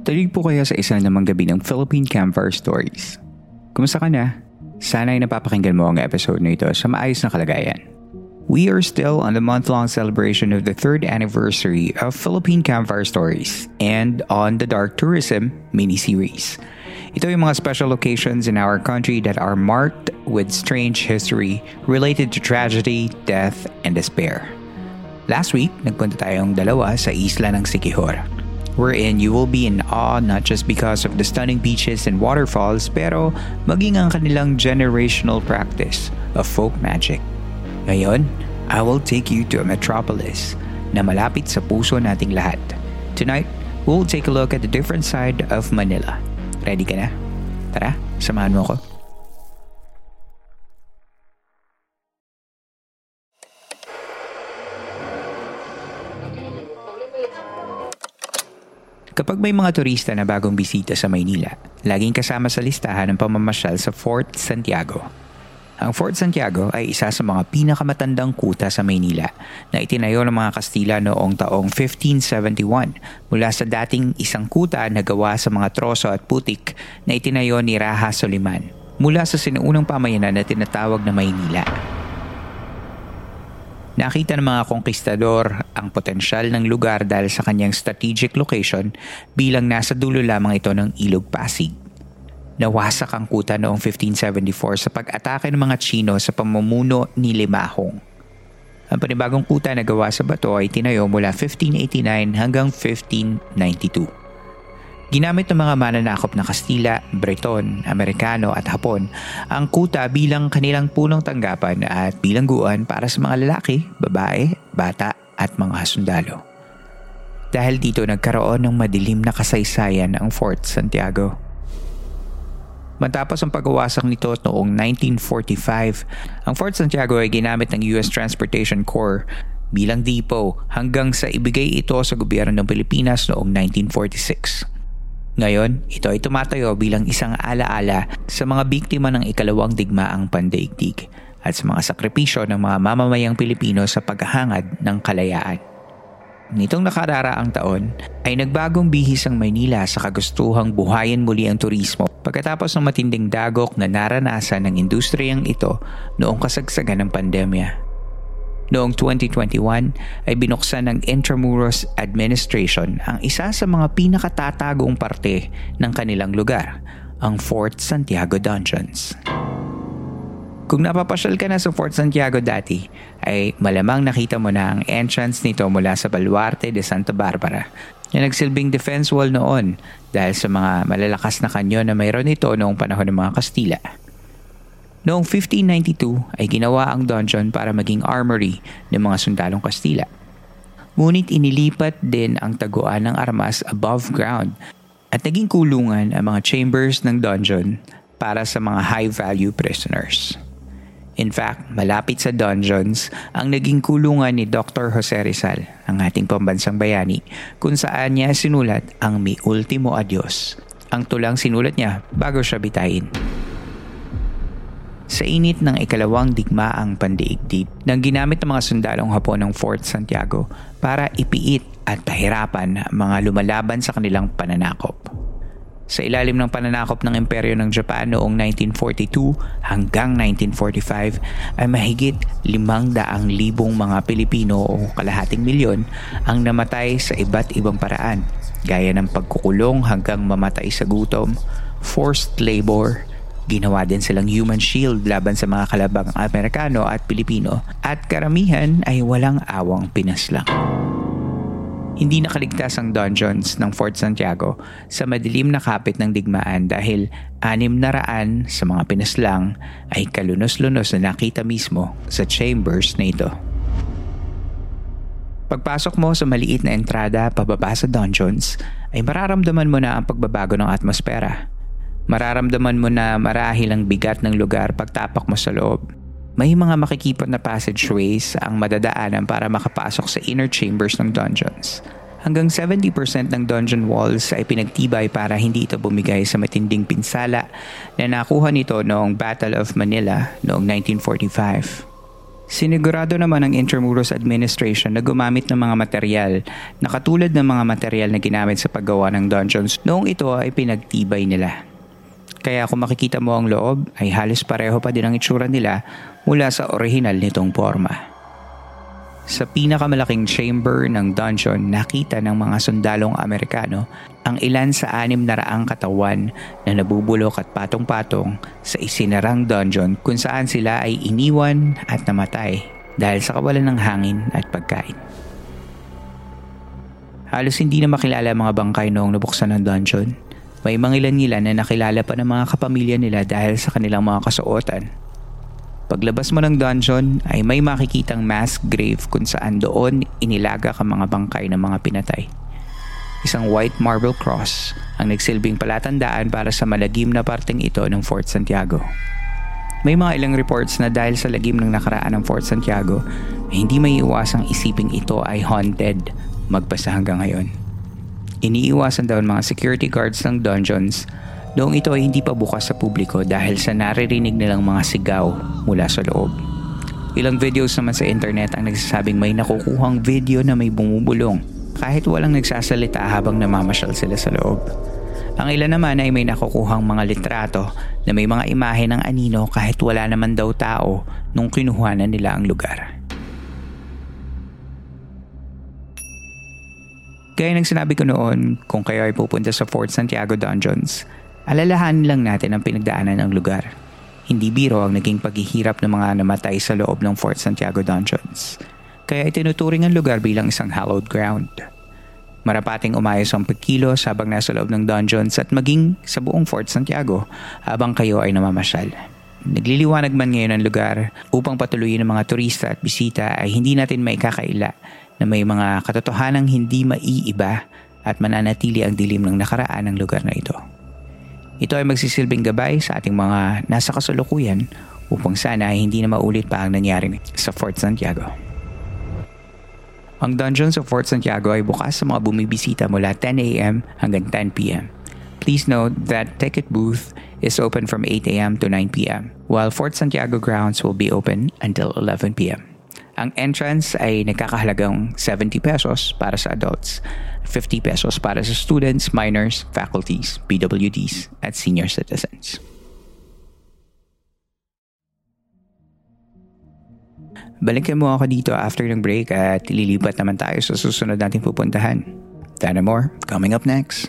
Tuloy po kayo sa isa namang gabi ng Philippine Campfire Stories. Kumusta ka na? Sana ay napapakinggan mo ang episode na ito sa maayos na kalagayan. We are still on the month-long celebration of the third anniversary of Philippine Campfire Stories and on the Dark Tourism mini-series. Ito yung mga special locations in our country that are marked with strange history related to tragedy, death, and despair. Last week, nagpunta tayong dalawa sa isla ng Sikihor wherein you will be in awe not just because of the stunning beaches and waterfalls pero maging ang kanilang generational practice of folk magic. Ngayon, I will take you to a metropolis na malapit sa puso nating lahat. Tonight, we'll take a look at the different side of Manila. Ready ka na? Tara, samahan mo ako. Kapag may mga turista na bagong bisita sa Maynila, laging kasama sa listahan ng pamamasyal sa Fort Santiago. Ang Fort Santiago ay isa sa mga pinakamatandang kuta sa Maynila na itinayo ng mga Kastila noong taong 1571 mula sa dating isang kuta na gawa sa mga troso at putik na itinayo ni Raha Soliman mula sa sinuunang pamayanan na tinatawag na Maynila. Nakita ng mga konkistador ang potensyal ng lugar dahil sa kanyang strategic location bilang nasa dulo lamang ito ng Ilog Pasig. Nawasak ang kuta noong 1574 sa pag-atake ng mga Chino sa pamumuno ni Limahong. Ang panibagong kuta na gawa sa bato ay tinayo mula 1589 hanggang 1592. Ginamit ng mga mananakop na Kastila, Breton, Amerikano at Hapon ang kuta bilang kanilang punong tanggapan at bilangguan para sa mga lalaki, babae, bata at mga sundalo. Dahil dito nagkaroon ng madilim na kasaysayan ang Fort Santiago. Matapos ang pagwasak nito noong 1945, ang Fort Santiago ay ginamit ng US Transportation Corps bilang depot hanggang sa ibigay ito sa gobyerno ng Pilipinas noong 1946. Ngayon, ito ay tumatayo bilang isang alaala sa mga biktima ng ikalawang digmaang pandaigdig at sa mga sakripisyo ng mga mamamayang Pilipino sa paghahangad ng kalayaan. Nitong nakararaang taon ay nagbagong bihis ang Maynila sa kagustuhang buhayin muli ang turismo pagkatapos ng matinding dagok na naranasan ng industriyang ito noong kasagsagan ng pandemya. Noong 2021 ay binuksan ng Intramuros Administration ang isa sa mga pinakatatagong parte ng kanilang lugar, ang Fort Santiago Dungeons. Kung napapasyal ka na sa Fort Santiago dati, ay malamang nakita mo na ang entrance nito mula sa Baluarte de Santa Barbara na nagsilbing defense wall noon dahil sa mga malalakas na kanyon na mayroon ito noong panahon ng mga Kastila. Noong 1592 ay ginawa ang dungeon para maging armory ng mga sundalong Kastila. Ngunit inilipat din ang taguan ng armas above ground at naging kulungan ang mga chambers ng dungeon para sa mga high-value prisoners. In fact, malapit sa dungeons ang naging kulungan ni Dr. Jose Rizal, ang ating pambansang bayani, kung saan niya sinulat ang Mi Ultimo Adios. Ang tulang sinulat niya bago siya bitayin. Sa init ng ikalawang digmaang pandiigdig nang ginamit ng mga sundalong Hapon ng Fort Santiago para ipiit at pahirapan mga lumalaban sa kanilang pananakop. Sa ilalim ng pananakop ng imperyo ng Japan noong 1942 hanggang 1945 ay mahigit 500,000 mga Pilipino o kalahating milyon ang namatay sa iba't ibang paraan gaya ng pagkukulong hanggang mamatay sa gutom, forced labor, ginawa din silang human shield laban sa mga kalabang Amerikano at Pilipino at karamihan ay walang awang pinaslang. Hindi nakaligtas ang dungeons ng Fort Santiago sa madilim na kapit ng digmaan dahil anim na raan sa mga pinaslang ay kalunos-lunos na nakita mismo sa chambers na ito. Pagpasok mo sa maliit na entrada pababa sa dungeons ay mararamdaman mo na ang pagbabago ng atmosfera. Mararamdaman mo na marahil ang bigat ng lugar pagtapak mo sa loob may mga makikipot na passageways ang madadaanan para makapasok sa inner chambers ng dungeons. Hanggang 70% ng dungeon walls ay pinagtibay para hindi ito bumigay sa matinding pinsala na nakuha nito noong Battle of Manila noong 1945. Sinigurado naman ng Intramuros Administration na gumamit ng mga material na katulad ng mga material na ginamit sa paggawa ng dungeons noong ito ay pinagtibay nila. Kaya kung makikita mo ang loob ay halos pareho pa din ang itsura nila mula sa orihinal nitong forma. Sa pinakamalaking chamber ng dungeon, nakita ng mga sundalong Amerikano ang ilan sa anim na raang katawan na nabubulok at patong-patong sa isinarang dungeon kung saan sila ay iniwan at namatay dahil sa kawalan ng hangin at pagkain. Halos hindi na makilala ang mga bangkay noong nabuksan ng dungeon may mangilan-ngilan na nakilala pa ng mga kapamilya nila dahil sa kanilang mga kasuotan. Paglabas mo ng dungeon ay may makikitang mass grave kung saan doon inilaga ang mga bangkay ng mga pinatay. Isang white marble cross ang nagsilbing palatandaan para sa malagim na parteng ito ng Fort Santiago. May mga ilang reports na dahil sa lagim ng nakaraan ng Fort Santiago hindi may iwasang isiping ito ay haunted magpasa hanggang ngayon. Iniiwasan daw mga security guards ng dungeons noong ito ay hindi pa bukas sa publiko dahil sa naririnig nilang mga sigaw mula sa loob. Ilang videos naman sa internet ang nagsasabing may nakukuhang video na may bumubulong kahit walang nagsasalita habang namamasyal sila sa loob. Ang ilan naman ay may nakukuhang mga litrato na may mga imahe ng anino kahit wala naman daw tao nung kinuhanan nila ang lugar. Gaya ng sinabi ko noon, kung kayo ay pupunta sa Fort Santiago Dungeons, alalahanin lang natin ang pinagdaanan ng lugar. Hindi biro ang naging paghihirap ng mga namatay sa loob ng Fort Santiago Dungeons. Kaya itinuturing ang lugar bilang isang hallowed ground. Marapating umayos ang pagkilos habang nasa loob ng dungeons at maging sa buong Fort Santiago habang kayo ay namamasyal. Nagliliwanag man ngayon ang lugar upang patuloyin ng mga turista at bisita ay hindi natin maikakaila na may mga katotohanang hindi maiiba at mananatili ang dilim ng nakaraan ng lugar na ito. Ito ay magsisilbing gabay sa ating mga nasa kasalukuyan upang sana ay hindi na maulit pa ang nangyari sa Fort Santiago. Ang dungeon sa Fort Santiago ay bukas sa mga bumibisita mula 10am hanggang 10pm. Please note that ticket booth is open from 8am to 9pm, while Fort Santiago grounds will be open until 11pm. Ang entrance ay nagkakahalagang 70 pesos para sa adults, 50 pesos para sa students, minors, faculties, PWDs, at senior citizens. Balikan mo ako dito after ng break at lilipat naman tayo sa susunod nating pupuntahan. And more, coming up next.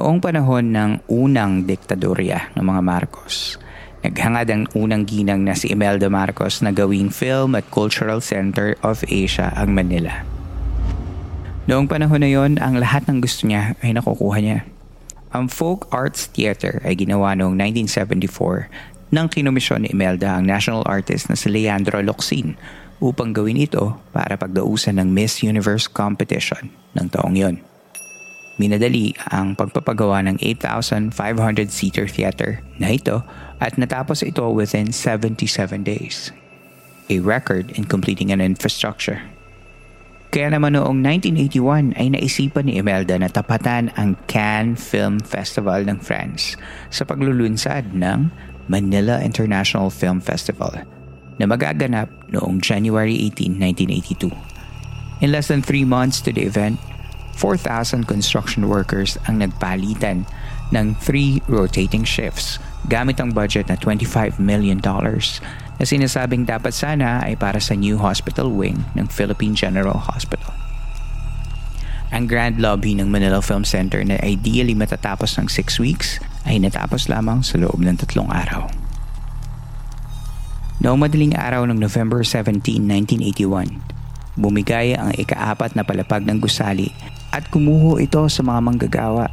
Noong panahon ng unang diktadorya ng mga Marcos, naghangad ang unang ginang na si Imelda Marcos na gawing Film at Cultural Center of Asia ang Manila. Noong panahon na yon, ang lahat ng gusto niya ay nakukuha niya. Ang Folk Arts Theater ay ginawa noong 1974 nang kinomisyon ni Imelda ang national artist na si Leandro Locsin upang gawin ito para pagdausan ng Miss Universe competition ng taong yon. Minadali ang pagpapagawa ng 8,500-seater theater na ito at natapos ito within 77 days. A record in completing an infrastructure. Kaya naman noong 1981 ay naisipan ni Imelda na tapatan ang Cannes Film Festival ng France sa paglulunsad ng Manila International Film Festival na magaganap noong January 18, 1982. In less than three months to the event, 4,000 construction workers ang nagpalitan ng three rotating shifts gamit ang budget na $25 million na sinasabing dapat sana ay para sa new hospital wing ng Philippine General Hospital. Ang grand lobby ng Manila Film Center na ideally matatapos ng 6 weeks ay natapos lamang sa loob ng tatlong araw. Noong madaling araw ng November 17, 1981, bumigay ang ikaapat na palapag ng gusali at kumuho ito sa mga manggagawa.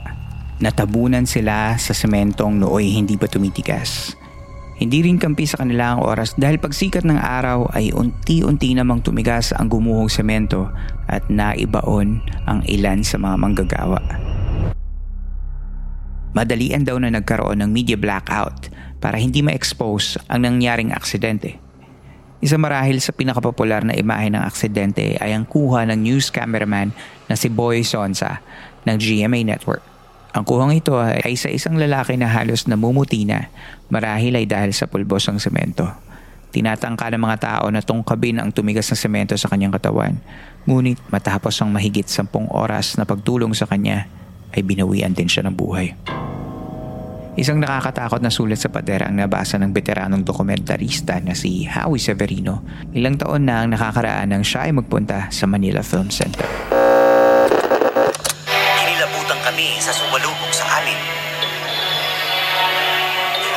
Natabunan sila sa sementong nooy hindi pa tumitigas. Hindi rin kampi sa kanila ang oras dahil pagsikat ng araw ay unti-unti namang tumigas ang gumuhong semento at naibaon ang ilan sa mga manggagawa. Madalian daw na nagkaroon ng media blackout para hindi ma-expose ang nangyaring aksidente. Isa marahil sa pinakapopular na imahe ng aksidente ay ang kuha ng news cameraman na si Boy Sonsa ng GMA Network. Ang kuhang ito ay sa isang lalaki na halos namumuti na marahil ay dahil sa pulbos ng semento. Tinatangka ng mga tao na tungkabin ang tumigas na semento sa kanyang katawan. Ngunit matapos ang mahigit sampung oras na pagtulong sa kanya ay binawian din siya ng buhay. Isang nakakatakot na sulat sa pader ang nabasa ng veteranong dokumentarista na si Howie Severino ilang taon na ang nakakaraan nang siya ay magpunta sa Manila Film Center. Kinilabutan kami sa sumalubong sa amin.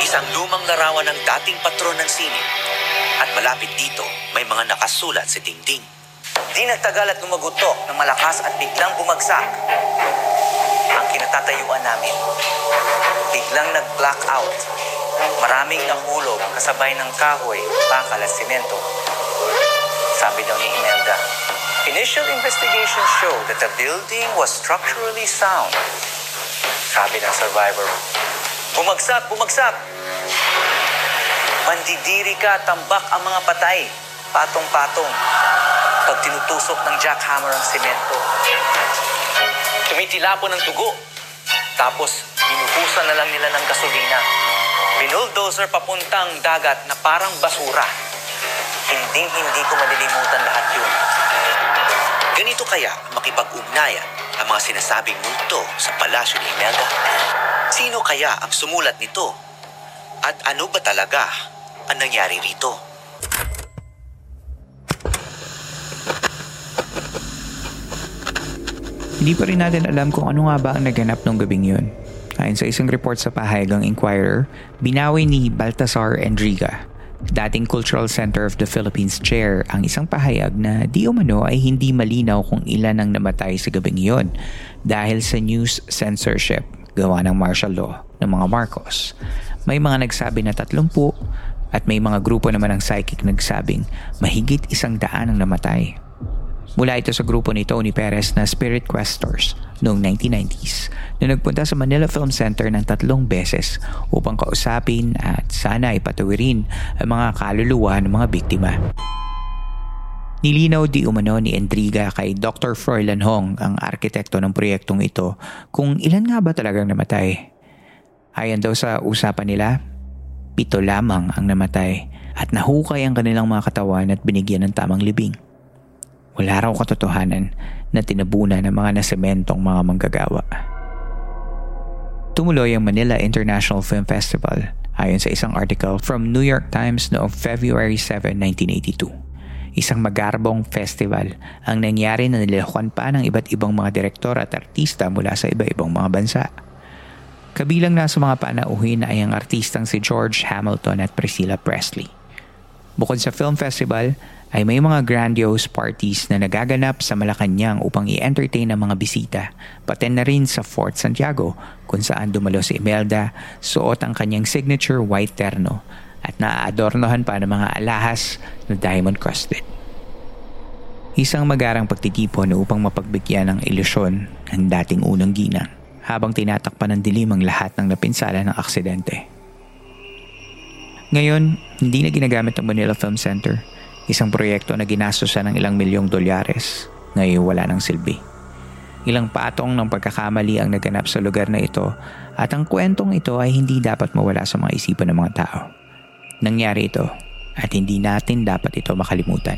Isang lumang larawan ng dating patron ng sine. At malapit dito, may mga nakasulat sa dingding. Di nagtagal at lumagutok ng malakas at biglang bumagsak ang kinatatayuan namin. Biglang nag-black out. Maraming nahulog kasabay ng kahoy, bakal at simento. Sabi daw ni Imelda, Initial investigation showed that the building was structurally sound. Sabi ng survivor, Bumagsak, bumagsak! Mandidiri ka, tambak ang mga patay. Patong-patong. Pag tinutusok ng jackhammer ang semento. Tumitilapon ng tugo. Tapos, binuhusan na lang nila ng gasolina. Binuldozer papuntang dagat na parang basura. Hinding-hindi ko malilimutan lahat yun. Ganito kaya makipag-ugnayan ang mga sinasabing multo sa palasyo ni Imelda? Sino kaya ang sumulat nito? At ano ba talaga ang nangyari rito? Hindi pa rin natin alam kung ano nga ba ang naganap nung gabing yun. Ayon sa isang report sa pahayagang Inquirer, binawi ni Baltasar Enriga, dating Cultural Center of the Philippines chair, ang isang pahayag na di umano ay hindi malinaw kung ilan ang namatay sa gabing iyon dahil sa news censorship gawa ng martial law ng mga Marcos. May mga nagsabi na 30 at may mga grupo naman ng psychic nagsabing mahigit isang daan ang namatay. Mula ito sa grupo ni Tony Perez na Spirit Questors noong 1990s na nagpunta sa Manila Film Center ng tatlong beses upang kausapin at sana ipatawirin ang mga kaluluwa ng mga biktima. Nilinaw di umano ni Endriga kay Dr. Froilan Hong, ang arkitekto ng proyektong ito, kung ilan nga ba talagang namatay. Ayon daw sa usapan nila, pito lamang ang namatay at nahukay ang kanilang mga katawan at binigyan ng tamang libing. Wala raw katotohanan na tinabunan ng mga nasementong mga manggagawa. Tumuloy ang Manila International Film Festival ayon sa isang article from New York Times noong February 7, 1982 isang magarbong festival ang nangyari na nilahukan pa ng iba't ibang mga direktor at artista mula sa iba-ibang mga bansa. Kabilang na sa mga panauhin ay ang artistang si George Hamilton at Priscilla Presley. Bukod sa film festival, ay may mga grandiose parties na nagaganap sa Malacanang upang i-entertain ang mga bisita, pati na rin sa Fort Santiago kung saan dumalo si Imelda, suot ang kanyang signature white terno at naaadornohan pa ng mga alahas na diamond crusted. Isang magarang pagtitipon upang mapagbigyan ng ilusyon ng dating unang ginang habang tinatakpan ng dilim ang lahat ng napinsala ng aksidente. Ngayon, hindi na ginagamit ang Manila Film Center, isang proyekto na ginastosan ng ilang milyong dolyares, ngayon wala ng silbi. Ilang patong ng pagkakamali ang naganap sa lugar na ito at ang kwentong ito ay hindi dapat mawala sa mga isipan ng mga tao. Nangyari ito at hindi natin dapat ito makalimutan.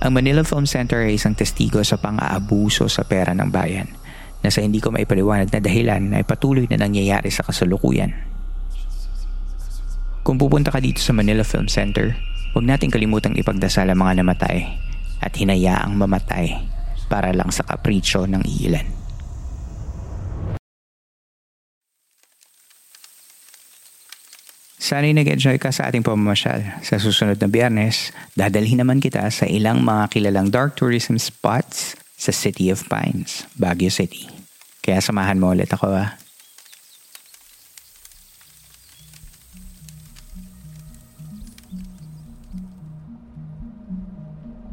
Ang Manila Film Center ay isang testigo sa pang-aabuso sa pera ng bayan na sa hindi ko maipaliwanag na dahilan ay patuloy na nangyayari sa kasalukuyan. Kung pupunta ka dito sa Manila Film Center, huwag nating kalimutang ipagdasal ang mga namatay at hinayaang mamatay para lang sa kapritsyo ng iilan. Sana'y nag-enjoy ka sa ating pamamasyal. Sa susunod na biyernes, dadalhin naman kita sa ilang mga kilalang dark tourism spots sa City of Pines, Baguio City. Kaya samahan mo ulit ako ah.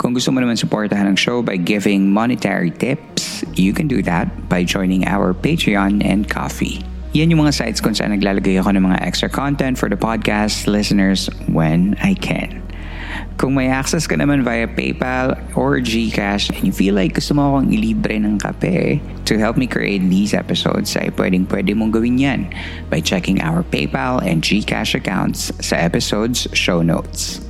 Kung gusto mo naman supportahan ang show by giving monetary tips, you can do that by joining our Patreon and Coffee. Yan yung mga sites kung saan naglalagay ako ng mga extra content for the podcast listeners when I can. Kung may access ka naman via PayPal or GCash and you feel like gusto mo akong ilibre ng kape to help me create these episodes ay pwedeng pwede mong gawin yan by checking our PayPal and GCash accounts sa episode's show notes.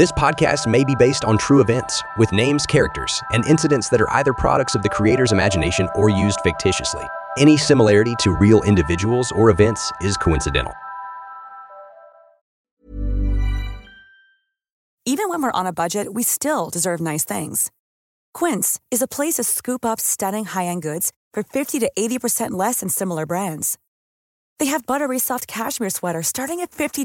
This podcast may be based on true events, with names, characters, and incidents that are either products of the creator's imagination or used fictitiously. Any similarity to real individuals or events is coincidental. Even when we're on a budget, we still deserve nice things. Quince is a place to scoop up stunning high end goods for 50 to 80% less than similar brands. They have buttery soft cashmere sweaters starting at $50